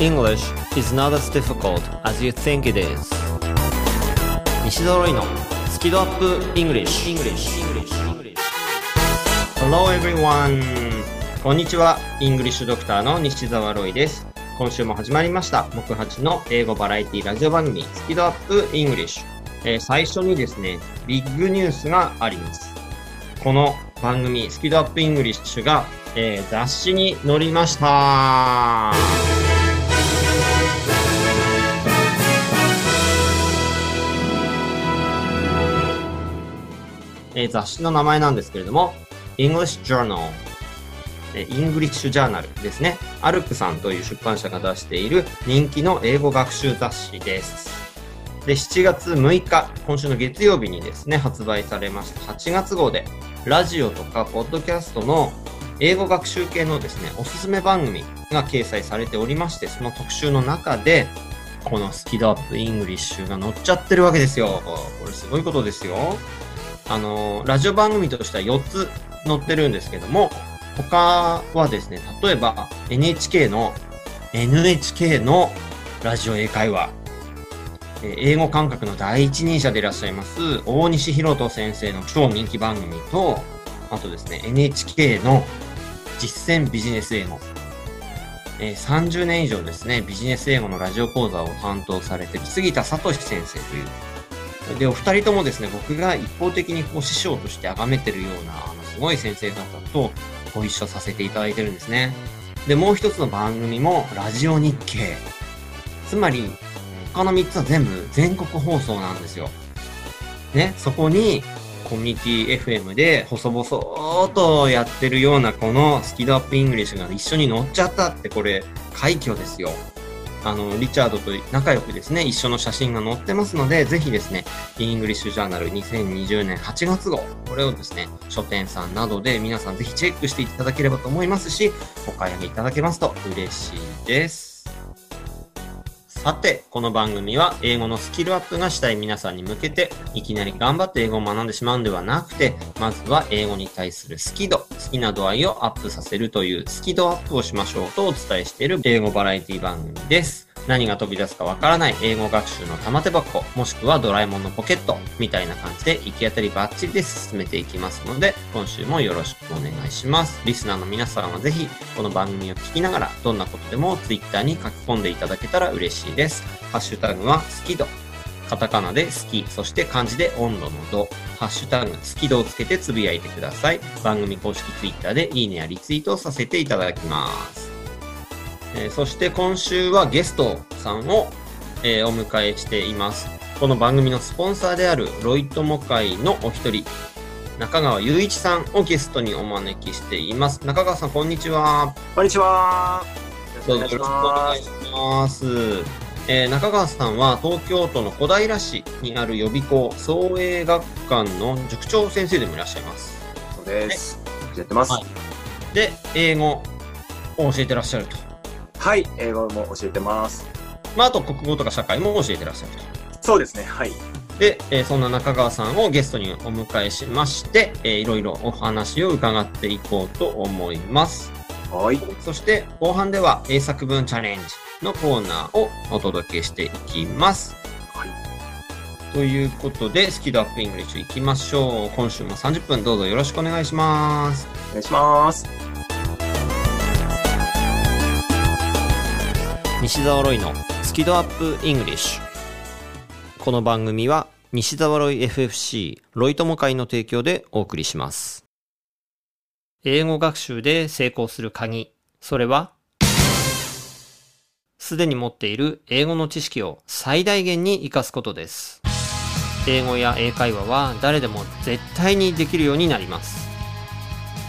English is not as difficult as you think it is. 西澤ロイのスキドアップ English, English. Hello everyone. こんにちは。 English Doctor の西澤ロイです。今週も始まりました。木八の英語バラエティラジオ番組スキドアップ English、えー、最初にですねビッグニュースがあります。この番組スキ度 UP English が、えー、雑誌に載りましたえー、雑誌の名前なんですけれども、English Journal、えー、 English Journal ですね。アルクさんという出版社が出している人気の英語学習雑誌です。で、7月6日、今週の月曜日にですね、発売されました8月号で、ラジオとかポッドキャストの英語学習系のですね、おすすめ番組が掲載されておりまして、その特集の中で、このスキドアップイングリッシュが載っちゃってるわけですよ。これすごいことですよ。あの、ラジオ番組としては4つ載ってるんですけども、他はですね、例えば NHK の、NHK のラジオ英会話、え英語感覚の第一人者でいらっしゃいます、大西博人先生の超人気番組と、あとですね、NHK の実践ビジネス英語。え、30年以上ですね、ビジネス英語のラジオ講座を担当されている杉田聡先生というで、お二人ともですね、僕が一方的にこう師匠として崇めてるような、あの、すごい先生方とご一緒させていただいてるんですね。で、もう一つの番組も、ラジオ日経。つまり、他の三つは全部全国放送なんですよ。ね、そこに、コミュニティ FM で細々とやってるようなこのスキドアップイングリッシュが一緒に載っちゃったってこれ快挙ですよ。あの、リチャードと仲良くですね、一緒の写真が載ってますので、ぜひですね、イングリッシュジャーナル2020年8月号、これをですね、書店さんなどで皆さんぜひチェックしていただければと思いますし、お買い上げいただけますと嬉しいです。さて、この番組は英語のスキルアップがしたい皆さんに向けて、いきなり頑張って英語を学んでしまうんではなくて、まずは英語に対する好き度、好きな度合いをアップさせるというスキドアップをしましょうとお伝えしている英語バラエティ番組です。何が飛び出すかわからない英語学習の玉手箱、もしくはドラえもんのポケット、みたいな感じで行き当たりバッチリで進めていきますので、今週もよろしくお願いします。リスナーの皆さんはぜひ、この番組を聞きながら、どんなことでも Twitter に書き込んでいただけたら嬉しいです。ハッシュタグは好き度。カタカナで好き、そして漢字で温度の度、ハッシュタグ好き度をつけてつぶやいてください。番組公式 Twitter でいいねやリツイートをさせていただきます。えー、そして今週はゲストさんを、えー、お迎えしています。この番組のスポンサーであるロイトモ会のお一人、中川雄一さんをゲストにお招きしています。中川さん、こんにちは。こんにちは。よろしくお願いします。えー、中川さんは東京都の小平市にある予備校創英学館の塾長先生でもいらっしゃいます。そうです。やってます、はい。で、英語を教えてらっしゃると。はい、英語も教えてます。まあ、あと国語とか社会も教えてらっしゃると。そうですね、はい。で、えー、そんな中川さんをゲストにお迎えしまして、えー、いろいろお話を伺っていこうと思います。はい。そして、後半では英作文チャレンジのコーナーをお届けしていきます。はい。ということで、スキルアップイングリッシュいきましょう。今週も30分どうぞよろしくお願いします。お願いします。西澤ロイのスキドアップイングリッシュ。この番組は西澤ロイ FFC ロイ友会の提供でお送りします。英語学習で成功する鍵。それはすでに持っている英語の知識を最大限に活かすことです。英語や英会話は誰でも絶対にできるようになります。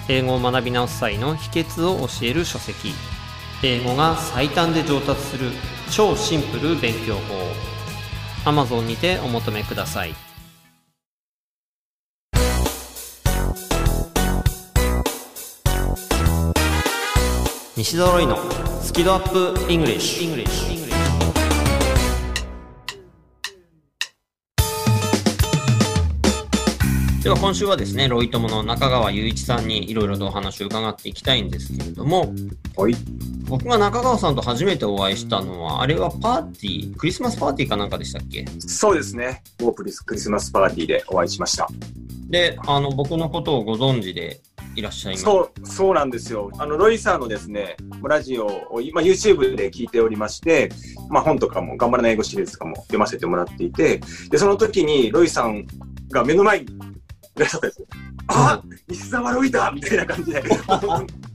英語を学び直す際の秘訣を教える書籍。英語が最短で上達する超シンプル勉強法。Amazon にてお求めください。西揃いのスキドアップイングリッシュ。では今週はですね、ロイ友の中川雄一さんにいろいろとお話を伺っていきたいんですけれども、はい。僕が中川さんと初めてお会いしたのは、あれはパーティー、クリスマスパーティーかなんかでしたっけ？そうですね。某クリスクリスマスパーティーでお会いしました。で、あの、僕のことをご存知でいらっしゃいます？そう、そうなんですよ。あの、ロイさんのですね、ラジオを、今 YouTube で聞いておりまして、まあ本とかも、頑張らない英語シリーズとかも読ませてもらっていて、で、その時にロイさんが目の前にいらっしゃったんですよ。あ石沢ロイだみたいな感じで、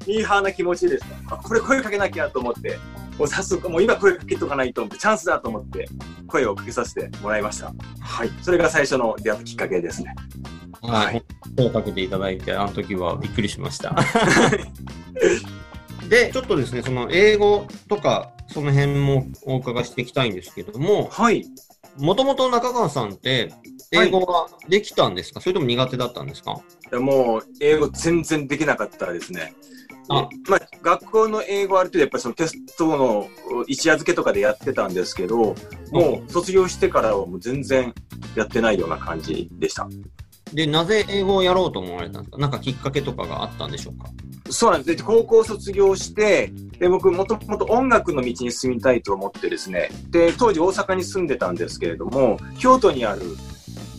ミーハーな気持ちでした。あこれ声かけなきゃと思って、もう早速、もう今声かけとかないと思って、チャンスだと思って、声をかけさせてもらいました。はい。それが最初の出会ったきっかけですね。ははいい。声をかけていただいて、あの時はびっくりしました。で、ちょっとですね、その英語とか、その辺もお伺いしていきたいんですけども、はい。もともと中川さんって、英語ができたんですか、それとも苦手だったんですか？いやもう英語全然できなかったですね。あでまあ、学校の英語ある程度やっぱりそのテストの一夜漬けとかでやってたんですけど、もう卒業してからはもう全然やってないような感じでした。で、なぜ英語をやろうと思われたんですか？なんかきっかけとかがあったんでしょうか？そうなんです。で高校卒業して、で僕もともと音楽の道に進みたいと思ってですね、で、当時大阪に住んでたんですけれども、京都にある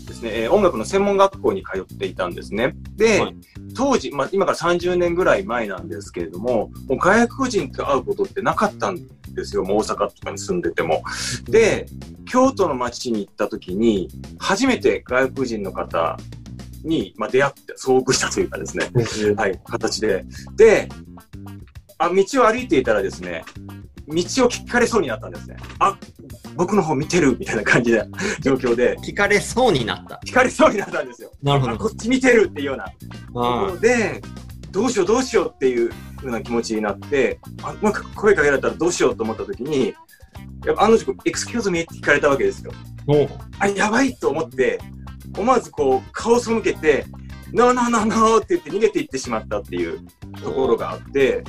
ですね、えー音楽の専門学校に通っていたんですね。で、はい当時、まあ、今から30年ぐらい前なんですけれども、もう外国人と会うことってなかったんですよ、もう大阪とかに住んでても。で、京都の街に行った時に、初めて外国人の方に、まあ、出会って、遭遇したというかですね、はい、形で。で、あ、道を歩いていたらですね、道を聞かれそうになったんですね。あ、僕の方見てるみたいな感じで、状況で、聞かれそうになった。聞かれそうになったんですよ。あ、なるほど。こっち見てるっていうようなとこあろで、どうしようどうしようっていうふうな気持ちになって、あ、なんか声かけられたらどうしようと思った時に、やっぱあの時、エクスキューズミーって聞かれたわけですよ。おあ、やばいと思って、思わずこう、顔を背けて、ノーノーノーノーって言って逃げていってしまったっていうところがあって、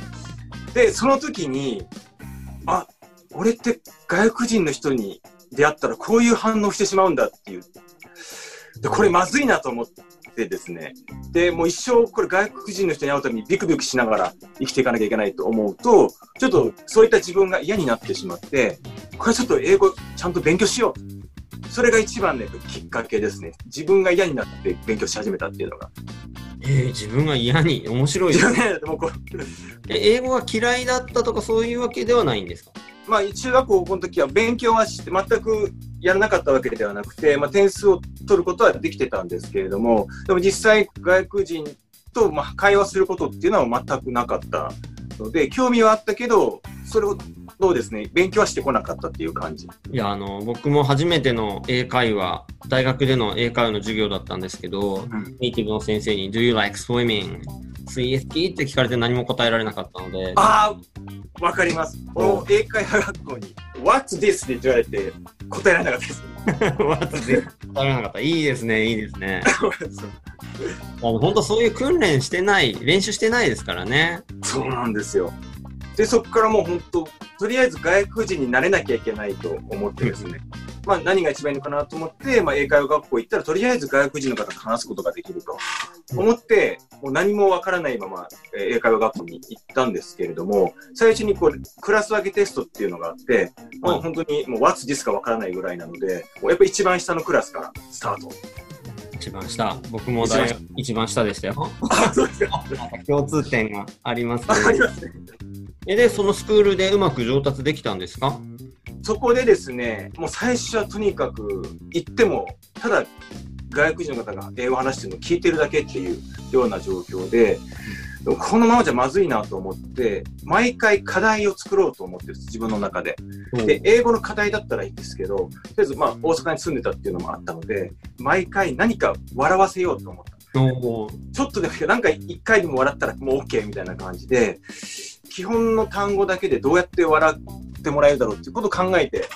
で、その時に、あ、俺って外国人の人に出会ったらこういう反応してしまうんだっていう。で、これまずいなと思ってですね。で、もう一生これ外国人の人に会うためにビクビクしながら生きていかなきゃいけないと思うと、ちょっとそういった自分が嫌になってしまって、これちょっと英語ちゃんと勉強しよう。それが一番ね、きっかけですね。自分が嫌になって勉強し始めたっていうのが。えー自分が嫌に、面白いですね。ね、でもこう、え英語が嫌いだったとかそういうわけではないんですか？まあ、中学校の時は勉強はして、全くやらなかったわけではなくて、まあ、点数を取ることはできてたんですけれども、でも実際外国人とまあ会話することっていうのは全くなかったので、興味はあったけど、それをどうですね、勉強はしてこなかったっていう感じ。いや、あの、僕も初めての英会話、大学での英会話の授業だったんですけど、んネイティブの先生に、Do you like swimming? 水泳好きって聞かれて何も答えられなかったので、ああ、わかります。この英会話学校に、What's this? って言われて答えられなかったです。What's this? 答えられなかった。いいですね、いいですね。本当そういう訓練してない、練習してないですからね。そうなんですよ。で、そこからもう本当、とりあえず外国人になれなきゃいけないと思ってですね。まあ何が一番いいのかなと思って、まあ英会話学校行ったらとりあえず外国人の方と話すことができると思って、もう何もわからないままえー英会話学校に行ったんですけれども、最初にこうクラス分けテストっていうのがあって、もう本当にもう What's this かわからないぐらいなので、もうやっぱり一番下のクラスからスタート。一番下。僕も大学一番下でしたよ。共通点がありますあありね。ますね。えで、そのスクールでうまく上達できたんですか？そこでですね、もう最初はとにかく行っても、ただ外国人の方が英語を話してるのを聞いてるだけっていうような状況で、でもこのままじゃまずいなと思って、毎回課題を作ろうと思ってるんです、自分の中で。で、英語の課題だったらいいんですけど、とりあえずまあ大阪に住んでたっていうのもあったので、毎回何か笑わせようと思った。ちょっとでも、なんか一回でも笑ったらもう OK みたいな感じで、基本の単語だけでどうやって笑ってもらえるだろうっていうことを考えて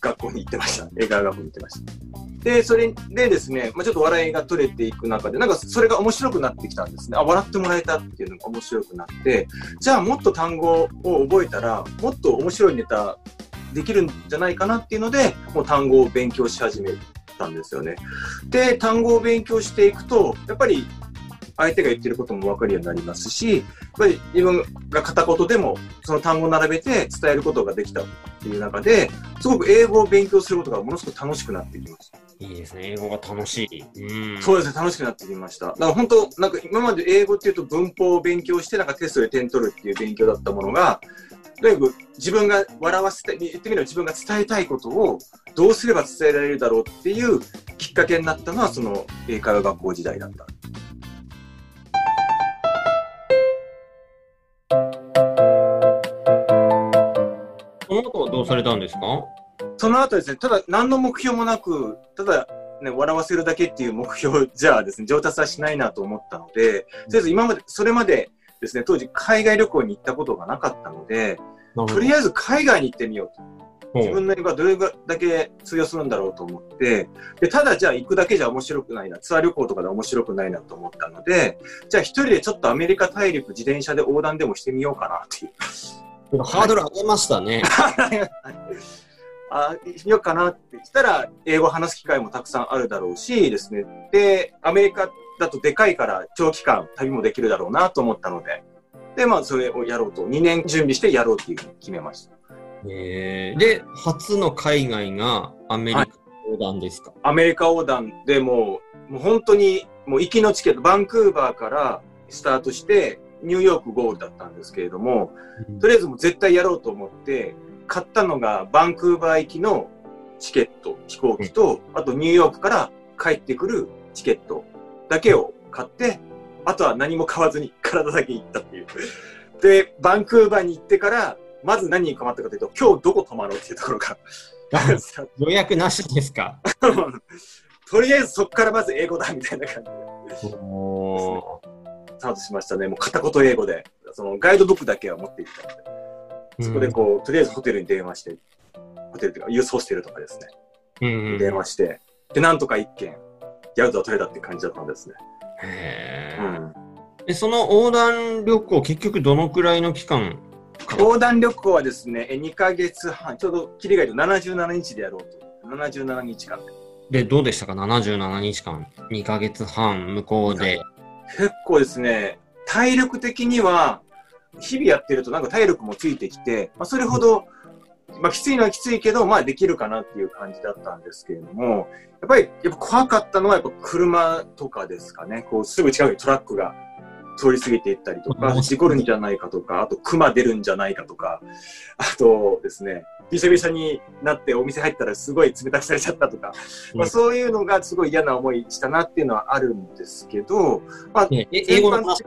学校に行ってました。英会話学校に行ってました。で、それでですね、まあ、ちょっと笑いが取れていく中で、なんかそれが面白くなってきたんですね。あ、笑ってもらえたっていうのが面白くなって、じゃあもっと単語を覚えたら、もっと面白いネタできるんじゃないかなっていうので、もう単語を勉強し始めたんですよね。で、単語を勉強していくと、やっぱり、相手が言ってることも分かるようになりますし、やっぱり自分が片言でもその単語を並べて伝えることができたっていう中で、すごく英語を勉強することがものすごく楽しくなってきました。いいですね。英語が楽しい。うん。そうですね、楽しくなってきました。だから本当、なんか今まで英語っていうと文法を勉強して、なんかテストで点取るっていう勉強だったものが、とにかく自分が笑わせたい、言ってみれば自分が伝えたいことをどうすれば伝えられるだろうっていうきっかけになったのは、その英会話学校時代だった。の後どうされたんですか？その後ですね、ただ何の目標もなく、ただね、笑わせるだけっていう目標じゃあですね、上達はしないなと思ったので、とりあえず今まで、それまでですね、当時海外旅行に行ったことがなかったので、とりあえず海外に行ってみようと。自分の英語がどれだけ通用するんだろうと思って、で、ただじゃあ行くだけじゃ面白くないな、ツアー旅行とかで面白くないなと思ったので、じゃあ一人でちょっとアメリカ大陸自転車で横断でもしてみようかなっていう。ハードル上げましたね。あ、しようかなって言ったら、英語を話す機会もたくさんあるだろうしですね。で、アメリカだとでかいから長期間旅もできるだろうなと思ったので、で、まあそれをやろうと、2年準備してやろうっていうふうに決めました。えー、で、初の海外がアメリカ横断ですか、アメリカ横断でもう、もう本当に、もう行きのチケット、バンクーバーからスタートして、ニューヨークゴールだったんですけれども、とりあえずもう絶対やろうと思って、買ったのがバンクーバー行きのチケット、飛行機と、あとニューヨークから帰ってくるチケットだけを買って、あとは何も買わずに体だけ行ったっていう。で、バンクーバーに行ってから、まず何に困ったかというと、今日どこ泊まろうっていうところが。予約なしですか？とりあえずそこからまず英語だみたいな感じで。おスタートしましたね。もう片言英語で。そのガイドブックだけは持っていったので。そこでこう、とりあえずホテルに電話して、ホテルというか、ユースホステルとかですね、うん、電話して、で、なんとか一件、宿は取れたって感じだったんですね。へーうん。でその横断旅行、結局どのくらいの期間横断旅行はですね、え2ヶ月半、ちょうど切り替えると77日でやろうと。77日間で。で、どうでしたか ?77 日間。2ヶ月半向こうで。結構ですね、体力的には、日々やってるとなんか体力もついてきて、まあ、それほど、まあ、きついのはきついけど、まあ、できるかなっていう感じだったんですけれども、やっぱり、やっぱ怖かったのは、やっぱ車とかですかね。こう、すぐ近くにトラックが通り過ぎていったりとか、うん事故るんじゃないかとか、あと、熊出るんじゃないかとか、あとですね、びしゃびしゃになってお店入ったらすごい冷たくされちゃったとか、まあ、うんそういうのがすごい嫌な思いしたなっていうのはあるんですけど、まあ、英語の話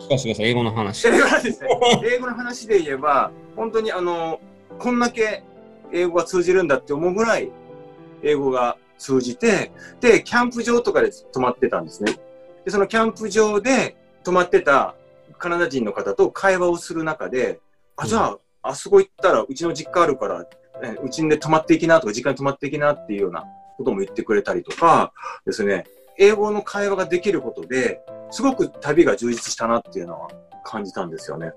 英語の話。英語の話で言えば、本当にあの、こんだけ英語が通じるんだって思うぐらい、英語が通じて、で、キャンプ場とかで泊まってたんですね。で、そのキャンプ場で泊まってたカナダ人の方と会話をする中で、あ、じゃあ、あそこ行ったらうちの実家あるから、えうちで泊まっていきなとか、実家に泊まっていきなっていうようなことも言ってくれたりとかですね、英語の会話ができることで、すごく旅が充実したなっていうのは感じたんですよね。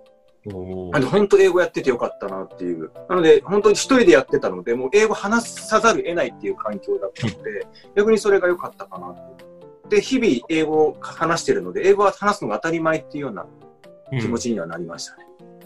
おあの本当英語やっててよかったなっていう。なので、本当に一人でやってたので、もう英語話さざるを得ないっていう環境だったので、逆にそれが良かったかなって。で、日々英語を話してるので、英語は話すのが当たり前っていうような気持ちにはなりましたね。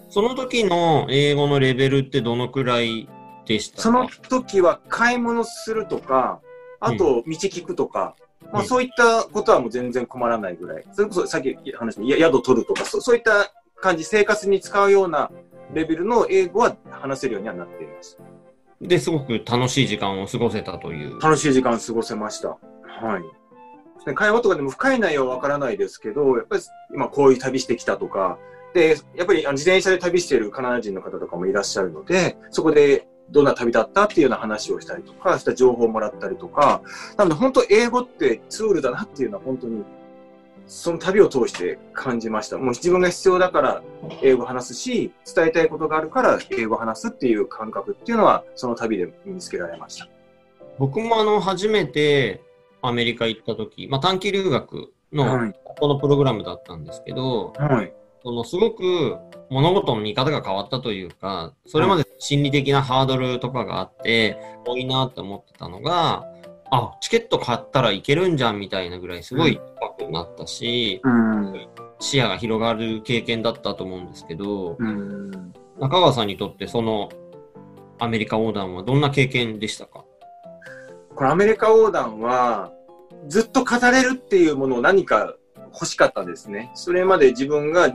その時の英語のレベルってどのくらいでしたかその時は買い物するとか、あと道聞くとか、まあうんそういったことはもう全然困らないぐらい。それこそさっき話したや宿取るとか、そそういった感じ、生活に使うようなレベルの英語は話せるようにはなっています。で、すごく楽しい時間を過ごせたという。楽しい時間過ごせました。はい。で会話とかでも深い内容はわからないですけど、やっぱり今こういう旅してきたとか、で、やっぱり自転車で旅しているカナダ人の方とかもいらっしゃるので、そこでどんな旅だったっていうような話をしたりとか、した情報をもらったりとか、なので本当英語ってツールだなっていうのは本当に、その旅を通して感じました。もう自分が必要だから英語を話すし、伝えたいことがあるから英語を話すっていう感覚っていうのは、その旅で身につけられました。僕もあの、初めてアメリカ行った時、まあ短期留学のはい。このプログラムだったんですけど、はい。そのすごく物事の見方が変わったというか、それまで心理的なハードルとかがあって、多いなって思ってたのが、あ、チケット買ったらいけるんじゃんみたいなぐらいすごい高くなったし、うん。視野が広がる経験だったと思うんですけど、うん。中川さんにとってそのアメリカ横断はどんな経験でしたか？このアメリカ横断は、ずっと語れるっていうものを何か欲しかったんですね。それまで自分が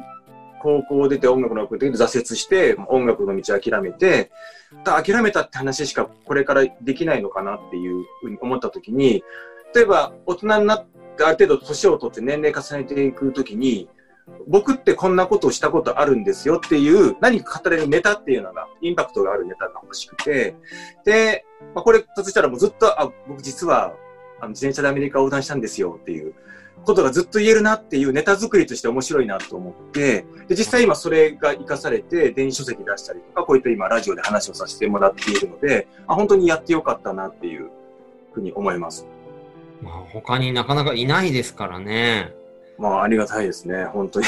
高校出て音楽の学校で挫折して、音楽の道を諦めて、だ諦めたって話しかこれからできないのかなっていうふうに思った時に、例えば大人になってある程度年を取って年齢重ねていく時に、僕ってこんなことをしたことあるんですよっていう何か語れるネタっていうのが、インパクトがあるネタが欲しくて、で、まあ、これとしたらもうずっと、あ、僕実はあの自転車でアメリカを横断したんですよっていうことがずっと言えるなっていうネタ作りとして面白いなと思って、で、実際今それが活かされて電子書籍出したりとか、こういった今ラジオで話をさせてもらっているので、あ本当にやってよかったなっていうふうに思います。まあ、他になかなかいないですからね。まあ、ありがたいですね。本当に。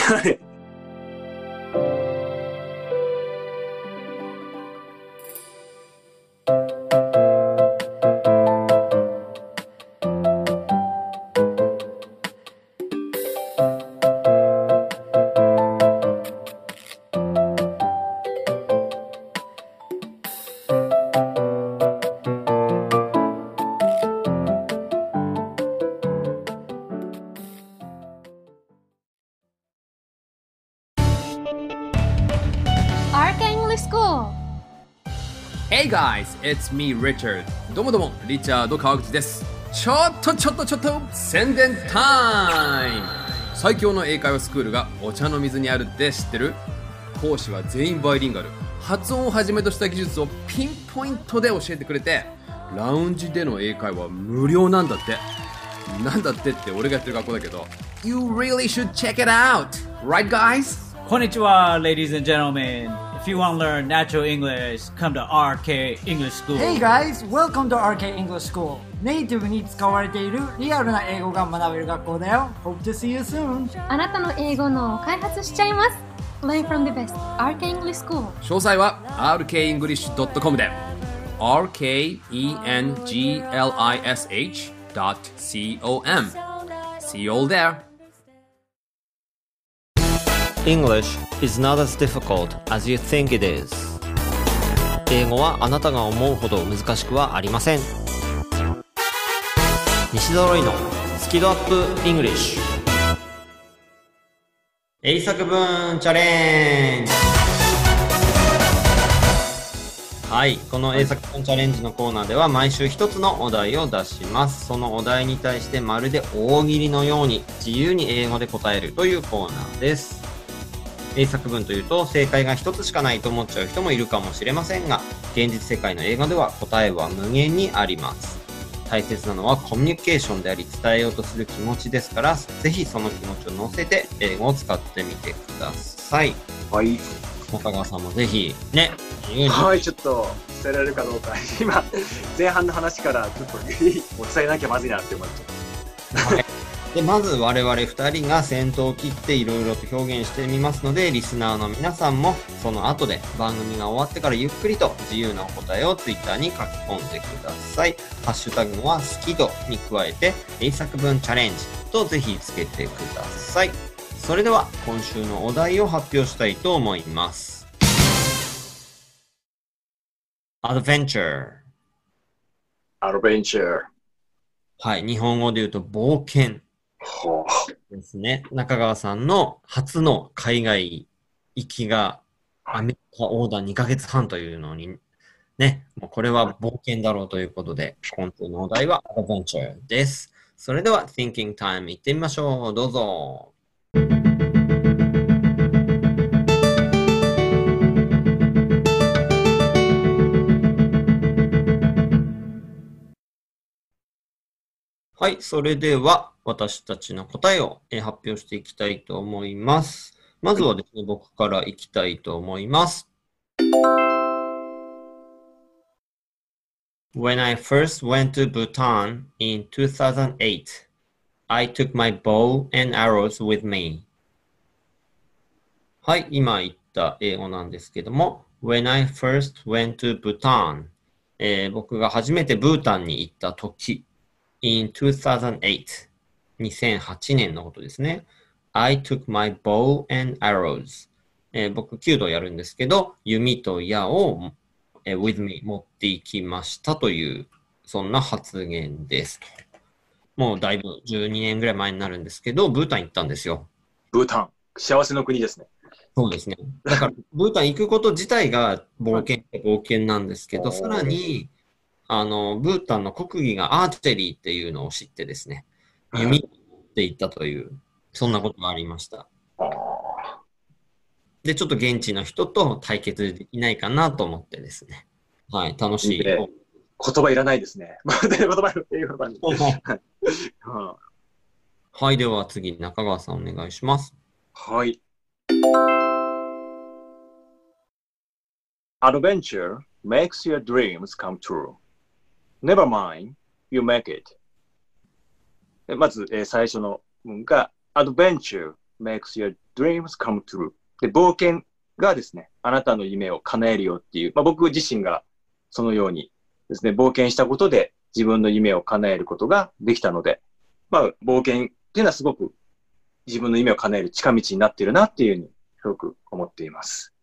Guys, it's me Richard どうもどうも、リチャード川口ですちょっとちょっとちょっと宣伝タイム最強の英会話スクールがお茶の水にあるって知ってる？講師は全員バイリンガル発音をはじめとした技術をピンポイントで教えてくれてラウンジでの英会話無料なんだってなんだってって俺がやってる学校だけど You really should check it out! Right guys? Konnichiwa, ladies and gentlemen. If you want to learn natural English, come to RK English School. Hey guys, welcome to RK English School. ネイティブに使われているリアルな英語が学べる学校だよ。Hope to see you soon. あなたの英語の開発しちゃいます Learn from the best Arca English School 詳細は rkenglish.com で rkenglish.com See you all there! English is not as difficult as you think it is 英語はあなたが思うほど難しくはありません西揃いのスキドアップ English 英作文チャレンジはい、この英作文チャレンジのコーナーでは毎週一つのお題を出します。そのお題に対してまるで大喜利のように自由に英語で答えるというコーナーです。英作文というと正解が一つしかないと思っちゃう人もいるかもしれませんが、現実世界の映画では答えは無限にあります。大切なのはコミュニケーションであり伝えようとする気持ちですから、ぜひその気持ちを乗せて英語を使ってみてください。はい。中川さんもぜひね、はい、ちょっと伝えられるかどうか。今、前半の話からちょっと お伝えなきゃまずいなって思っちゃった。はいでまず我々2人が先頭を切っていろいろと表現してみますのでリスナーの皆さんもその後で番組が終わってからゆっくりと自由なお答えをツイッターに書き込んでください。ハッシュタグは好き度に加えて英作文チャレンジとぜひつけてください。それでは今週のお題を発表したいと思います。Adventure アドベンチャー。はい日本語で言うと冒険。ほですね。中川さんの初の海外行きがアメリカ横断2ヶ月半というのに、ね、もうこれは冒険だろうということで、今週のお題はアドベンチャーです。それでは Thinking Time 行ってみましょう。どうぞ。はい、それでは私たちの答えをえー発表していきたいと思います。まずはですね、僕からいきたいと思います。When I first went to Bhutan in 2008, I took my bow and arrows with me. はい、今言った英語なんですけども、When I first went to Bhutan、えー僕が初めてブータンに行った時 in 2008 2008年のことですね。I took my bow and arrows. えー僕、弓道やるんですけど、弓と矢を、えー with me 持っていきましたという、そんな発言です。もうだいぶ12年ぐらい前になるんですけど、ブータン行ったんですよ。ブータン、幸せの国ですね。そうですね。だから、ブータン行くこと自体が冒険冒険なんですけど、さらに、あの、ブータンの国技がアーチェリーっていうのを知ってですね、弓を持って行ったという、そんなことがありました。で、ちょっと現地の人と対決できないかなと思ってですね。はい、楽しい。言葉いらないですね。言葉いらないいう感じ。うんはい、では次、中川さんお願いします。はい。Adventure makes your dreams come true. Never mind, you make it. まず、えー最初の文が Adventure makes your dreams come true. で、冒険がですね、あなたの夢を叶えるよっていう、まあ、僕自身がそのようにですね、冒険したことで自分の夢を叶えることができたので、まあ、冒険っていうのはすごく自分の夢を叶える近道になっているなっていうふうにすごく思っています。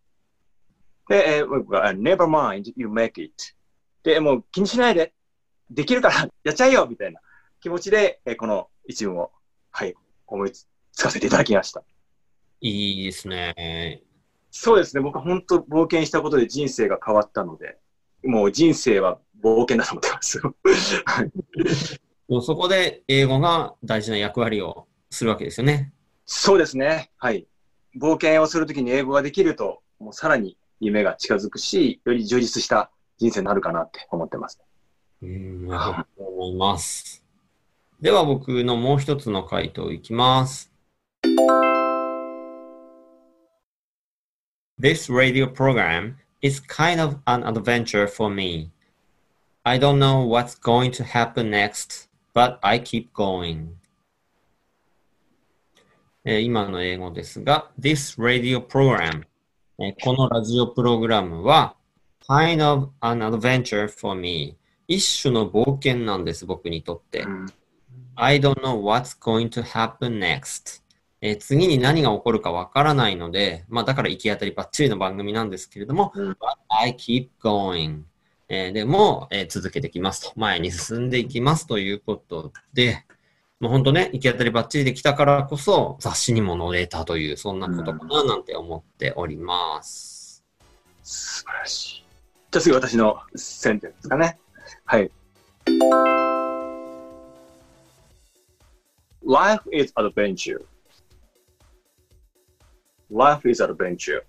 で、えー僕が、never mind, you make it. で、もう気にしないで、できるからやっちゃえよみたいな気持ちで、えーこの一文を、はい、思いつつかせていただきました。いいですね。そうですね、僕は本当冒険したことで人生が変わったので、もう人生は冒険だと思ってます。は いもうそこで英語が大事な役割をするわけですよね。そうですね。はい。冒険をするときに英語ができると、もうさらに夢が近づくし、より充実した人生になるかなって思ってます。うん、なるほど思います。では僕のもう一つの回答いきます。This radio program is kind of an adventure for me. I don't know what's going to happen next, but I keep going. 今の英語ですが、This radio program、このラジオプログラムは kind of an adventure for me 一種の冒険なんです、僕にとって。I don't know what's going to happen next. えー次に何が起こるかわからないので、まあだから行き当たりばっちりの番組なんですけれども、うん But I keep going. えーでも、えー続けていきますと。前に進んでいきますということで、もう本当ね、行き当たりばっちりできたからこそ雑誌にも載れたという、そんなことかななんて思っております。素晴らしい。じゃあ次私のセンテンスですかね。はい。Life is adventure. Life is adventure.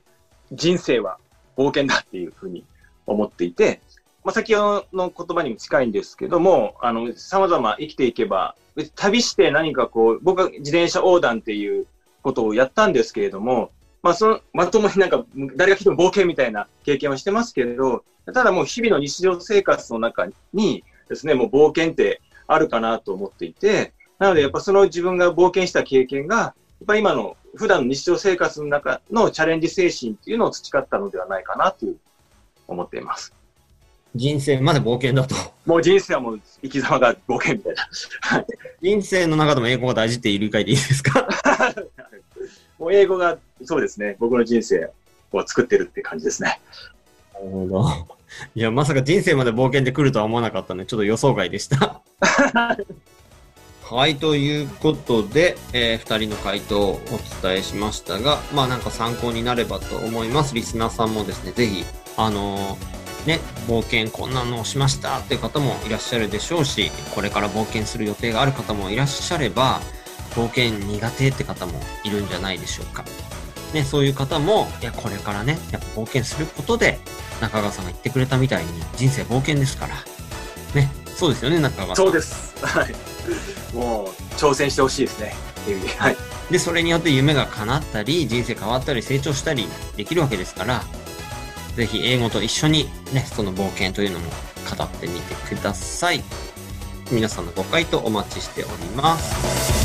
人生は冒険だっていうふうに思っていて、まあ、先ほどの言葉にも近いんですけども、あの、様々生きていけば、旅して何かこう、僕は自転車横断っていうことをやったんですけれども、まあ、その、まともになんか、誰が来ても冒険みたいな経験はしてますけれど、ただもう日々の日常生活の中にですね、もう冒険ってあるかなと思っていて、なのでやっぱその自分が冒険した経験が、やっぱり今の普段の日常生活の中のチャレンジ精神っていうのを培ったのではないかなという思っています。人生まで冒険だと。もう人生はもう生き様が冒険みたいな。人生の中でも英語が大事っていう理解でいいですか？もう英語がそうですね、僕の人生を作ってるって感じですね。なるほど。いや、まさか人生まで冒険で来るとは思わなかったので、ちょっと予想外でした。はい、ということで、えー、2人の回答をお伝えしましたが、まあなんか参考になればと思います。リスナーさんもですね、ぜひ、あのーね、冒険こんなのをしましたっていう方もいらっしゃるでしょうし、これから冒険する予定がある方もいらっしゃれば、冒険苦手って方もいるんじゃないでしょうか。ね、そういう方も、いや、これからね、やっぱ冒険することで、中川さんが言ってくれたみたいに、人生冒険ですから。ね、そうですよね、中川さん。そうです。はい。もう挑戦してほしいですね。っ。はい。で、それによって夢が叶ったり、人生変わったり、成長したりできるわけですから、ぜひ英語と一緒にね、その冒険というのも語ってみてください。皆さんのご回答お待ちしております。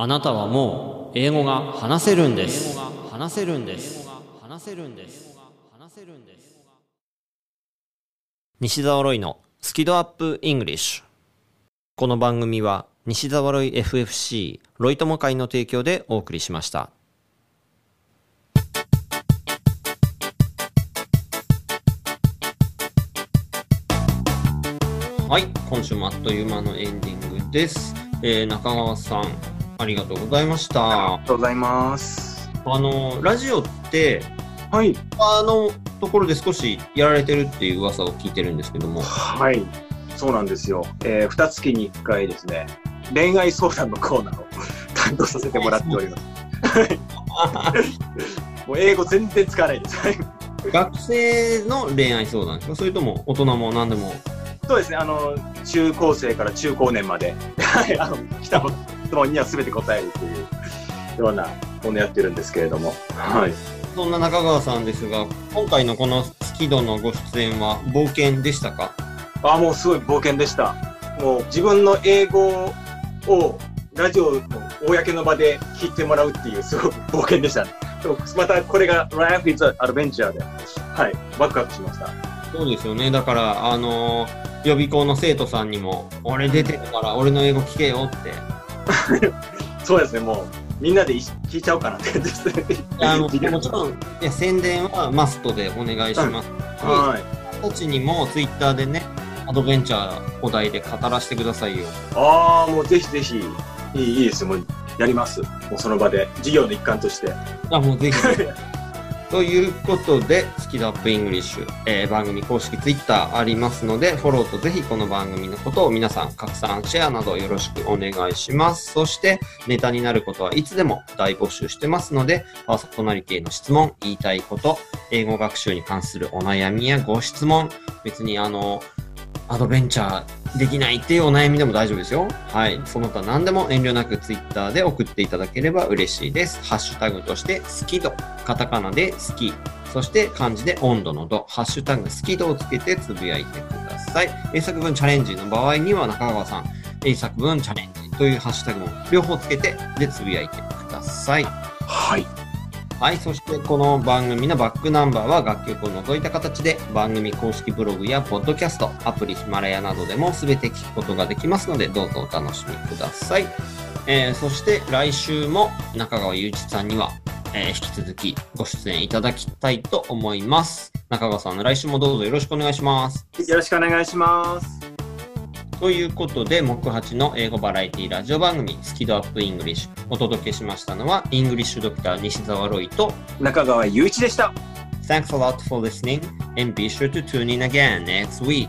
あなたはもう英語が話せるんです話せるんです話せるんです話せるんです西澤ロイのスキドアップイングリッシュこの番組は西澤ロイ FFC ロイ友会の提供でお送りしました。はい、今週もあっという間のエンディングです。えー、中川さん、ありがとうございました。ありがとうございます。あの、ラジオって、はい。あのところで少しやられてるっていう噂を聞いてるんですけども、はい。そうなんですよ。えー、二月に一回ですね、恋愛相談のコーナーを 担当させてもらっております。はい。もう英語全然使わないです。は い学生の恋愛相談ですか？それとも大人も何でも？そうですね、あの、中高生から中高年まで、はい、あの、来た質問には全て答えるというようなものやってるんですけれども、はい。そんな中川さんですが、今回のこのスキドのご出演は冒険でしたか？あ、もうすごい冒険でした。もう自分の英語をラジオの公の場で聞いてもらうっていうすごく冒険でしたね。でもまたこれが Life is an Adventure で、はい、ワクワクしました。そうですよね。だから、あのー予備校の生徒さんにも、俺出てるから俺の英語聞けよって。そうですね、もうみんなでい聞いちゃおうかなって感じですね。あのもちろんいや、宣伝はマストでお願いします。はい。たちにもツイッターでね、アドベンチャーお題で語らせてくださいよ。ああ、もうぜひぜひ、いいいいですよ、もうやります。もうその場で、授業の一環として。あ、もうぜひ。ということで、スキドアップイングリッシュ、えー番組公式ツイッターありますので、フォローとぜひこの番組のことを皆さん拡散、シェアなどよろしくお願いします。そして、ネタになることはいつでも大募集してますので、パーソナリティの質問、言いたいこと、英語学習に関するお悩みやご質問、別にあの、アドベンチャーできないっていうお悩みでも大丈夫ですよ。はい。その他何でも遠慮なくツイッターで送っていただければ嬉しいです。ハッシュタグとして、好き度。カタカナで好き。そして漢字で温度の度。ハッシュタグ好き度をつけてつぶやいてください。英作文チャレンジの場合には中川さん、英作文チャレンジというハッシュタグも両方つけて、でつぶやいてください。はい。はい。そして、この番組のバックナンバーは楽曲を除いた形で、番組公式ブログやポッドキャスト、アプリヒマラヤなどでも全て聞くことができますので、どうぞお楽しみください。えーそして、来週も中川祐一さんには、えー引き続きご出演いただきたいと思います。中川さん、来週もどうぞよろしくお願いします。よろしくお願いします。ということで、木八の英語バラエティラジオ番組、スキドアップイングリッシュ。お届けしましたのは、イングリッシュドクター西澤ロイと、中川雄一でした。Thanks a lot for listening and be sure to tune in again next week.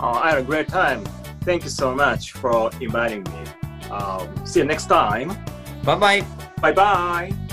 Uh, I had a great time. Thank you so much for inviting me. Um, see you next time. Bye bye! Bye bye.